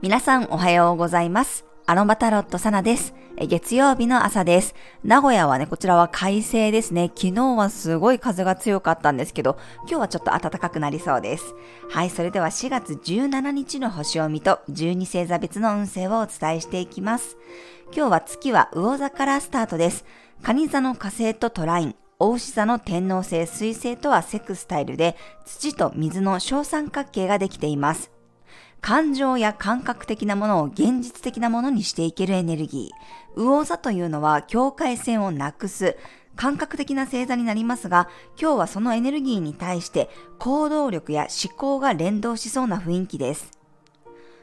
皆さんおはようございます。アロマタロットサナです。月曜日の朝です。名古屋はね、こちらは快晴ですね。昨日はすごい風が強かったんですけど、今日はちょっと暖かくなりそうです。はい、それでは4月17日の星を見と12星座別の運勢をお伝えしていきます。今日は月は魚座からスタートです。蟹座の火星とトライン、大牛座の天王星水星とはセクスタイルで土と水の小三角形ができています。感情や感覚的なものを現実的なものにしていけるエネルギー。魚座というのは境界線をなくす、感覚的な星座になりますが、今日はそのエネルギーに対して行動力や思考が連動しそうな雰囲気です。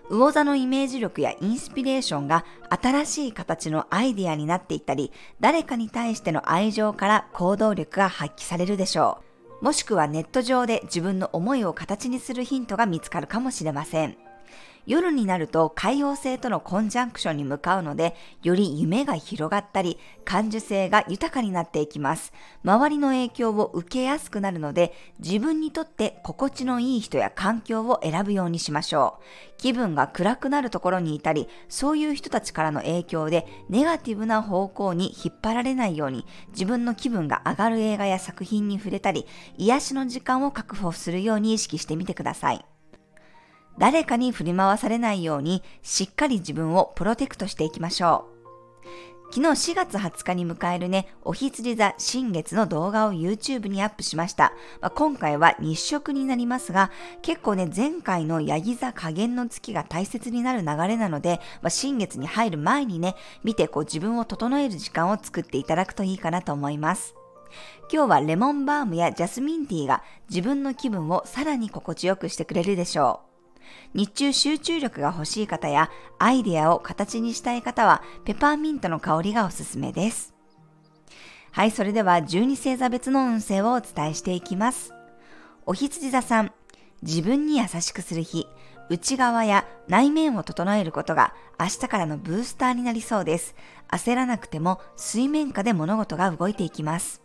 魚座のイメージ力やインスピレーションが新しい形のアイディアになっていったり、誰かに対しての愛情から行動力が発揮されるでしょう。もしくはネット上で自分の思いを形にするヒントが見つかるかもしれません。夜になると海洋星とのコンジャンクションに向かうので、より夢が広がったり、感受性が豊かになっていきます。周りの影響を受けやすくなるので、自分にとって心地のいい人や環境を選ぶようにしましょう。気分が暗くなるところにいたり、そういう人たちからの影響で、ネガティブな方向に引っ張られないように、自分の気分が上がる映画や作品に触れたり、癒しの時間を確保するように意識してみてください。誰かに振り回されないようにしっかり自分をプロテクトしていきましょう。昨日4月20日に迎えるね、おひつり座新月の動画を YouTube にアップしました。まあ、今回は日食になりますが、結構ね、前回のヤギ座加減の月が大切になる流れなので、まあ、新月に入る前にね、見てこう自分を整える時間を作っていただくといいかなと思います。今日はレモンバームやジャスミンティーが自分の気分をさらに心地よくしてくれるでしょう。日中集中力が欲しい方やアイデアを形にしたい方はペパーミントの香りがおすすめです。はい、それでは12星座別の運勢をお伝えしていきます。お羊座さん、自分に優しくする日、内側や内面を整えることが明日からのブースターになりそうです。焦らなくても水面下で物事が動いていきます。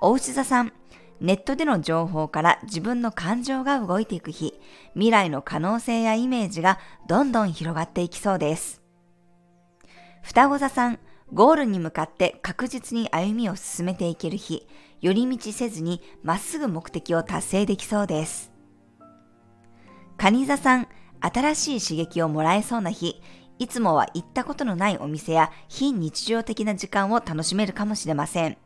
お牛座さん、ネットでの情報から自分の感情が動いていく日、未来の可能性やイメージがどんどん広がっていきそうです。双子座さん、ゴールに向かって確実に歩みを進めていける日、寄り道せずにまっすぐ目的を達成できそうです。蟹座さん、新しい刺激をもらえそうな日、いつもは行ったことのないお店や非日常的な時間を楽しめるかもしれません。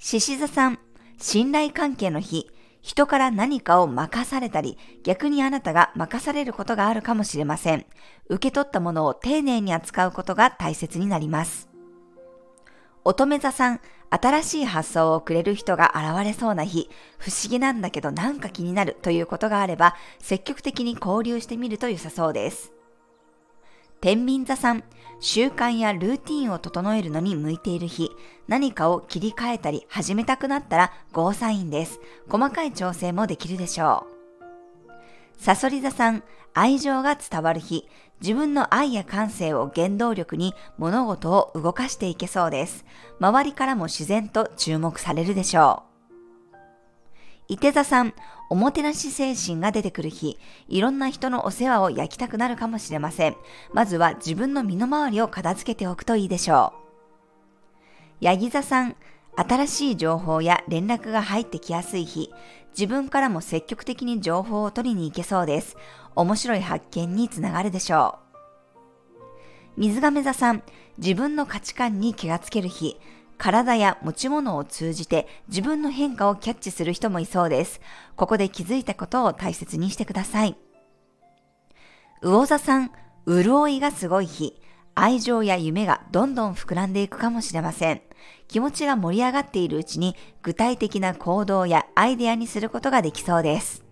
獅子座さん、信頼関係の日、人から何かを任されたり、逆にあなたが任されることがあるかもしれません。受け取ったものを丁寧に扱うことが大切になります。乙女座さん、新しい発想をくれる人が現れそうな日、不思議なんだけどなんか気になるということがあれば、積極的に交流してみると良さそうです。天秤座さん、習慣やルーティンを整えるのに向いている日、何かを切り替えたり始めたくなったらゴーサインです。細かい調整もできるでしょう。サソリ座さん、愛情が伝わる日、自分の愛や感性を原動力に物事を動かしていけそうです。周りからも自然と注目されるでしょう。伊手座さん、おもてなし精神が出てくる日、いろんな人のお世話を焼きたくなるかもしれません。まずは自分の身の回りを片付けておくといいでしょう。ヤギ座さん、新しい情報や連絡が入ってきやすい日、自分からも積極的に情報を取りに行けそうです。面白い発見につながるでしょう。水亀座さん、自分の価値観に気がつける日、体や持ち物を通じて自分の変化をキャッチする人もいそうです。ここで気づいたことを大切にしてください。魚座さん、潤いがすごい日。愛情や夢がどんどん膨らんでいくかもしれません。気持ちが盛り上がっているうちに具体的な行動やアイデアにすることができそうです。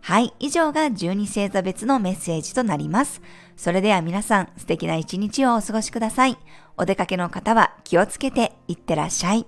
はい、以上が12星座別のメッセージとなります。それでは皆さん素敵な一日をお過ごしください。お出かけの方は気をつけていってらっしゃい。